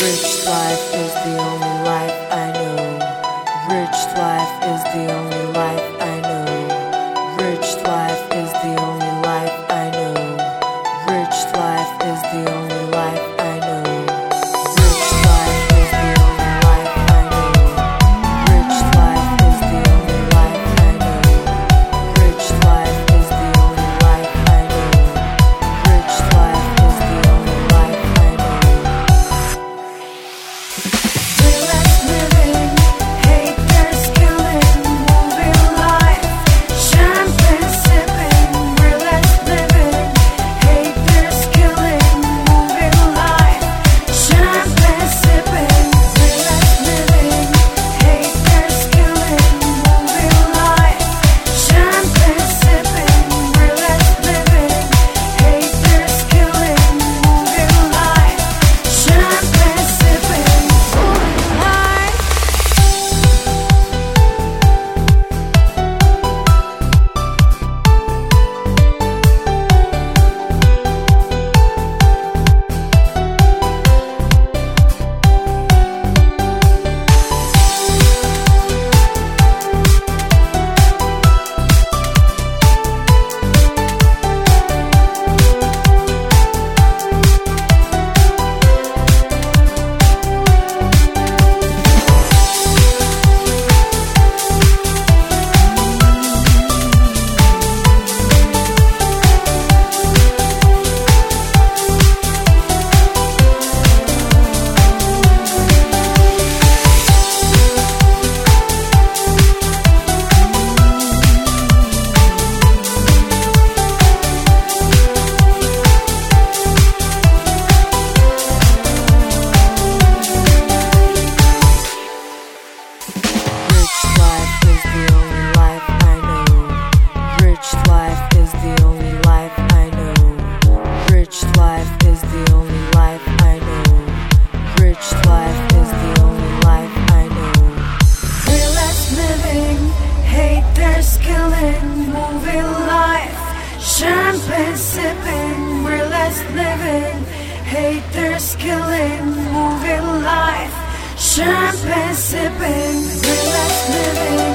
Rich life is the only life I know. Rich life is the only life I know. Rich life is the only life I know. Rich life is the only life is the only life I know. Rich life is the only life I know. Rich life is the only life I know. Rich life is the only life I know. Living, haters killing, moving life, champagne sipping. Living, haters killing, moving life, champagne sipping living.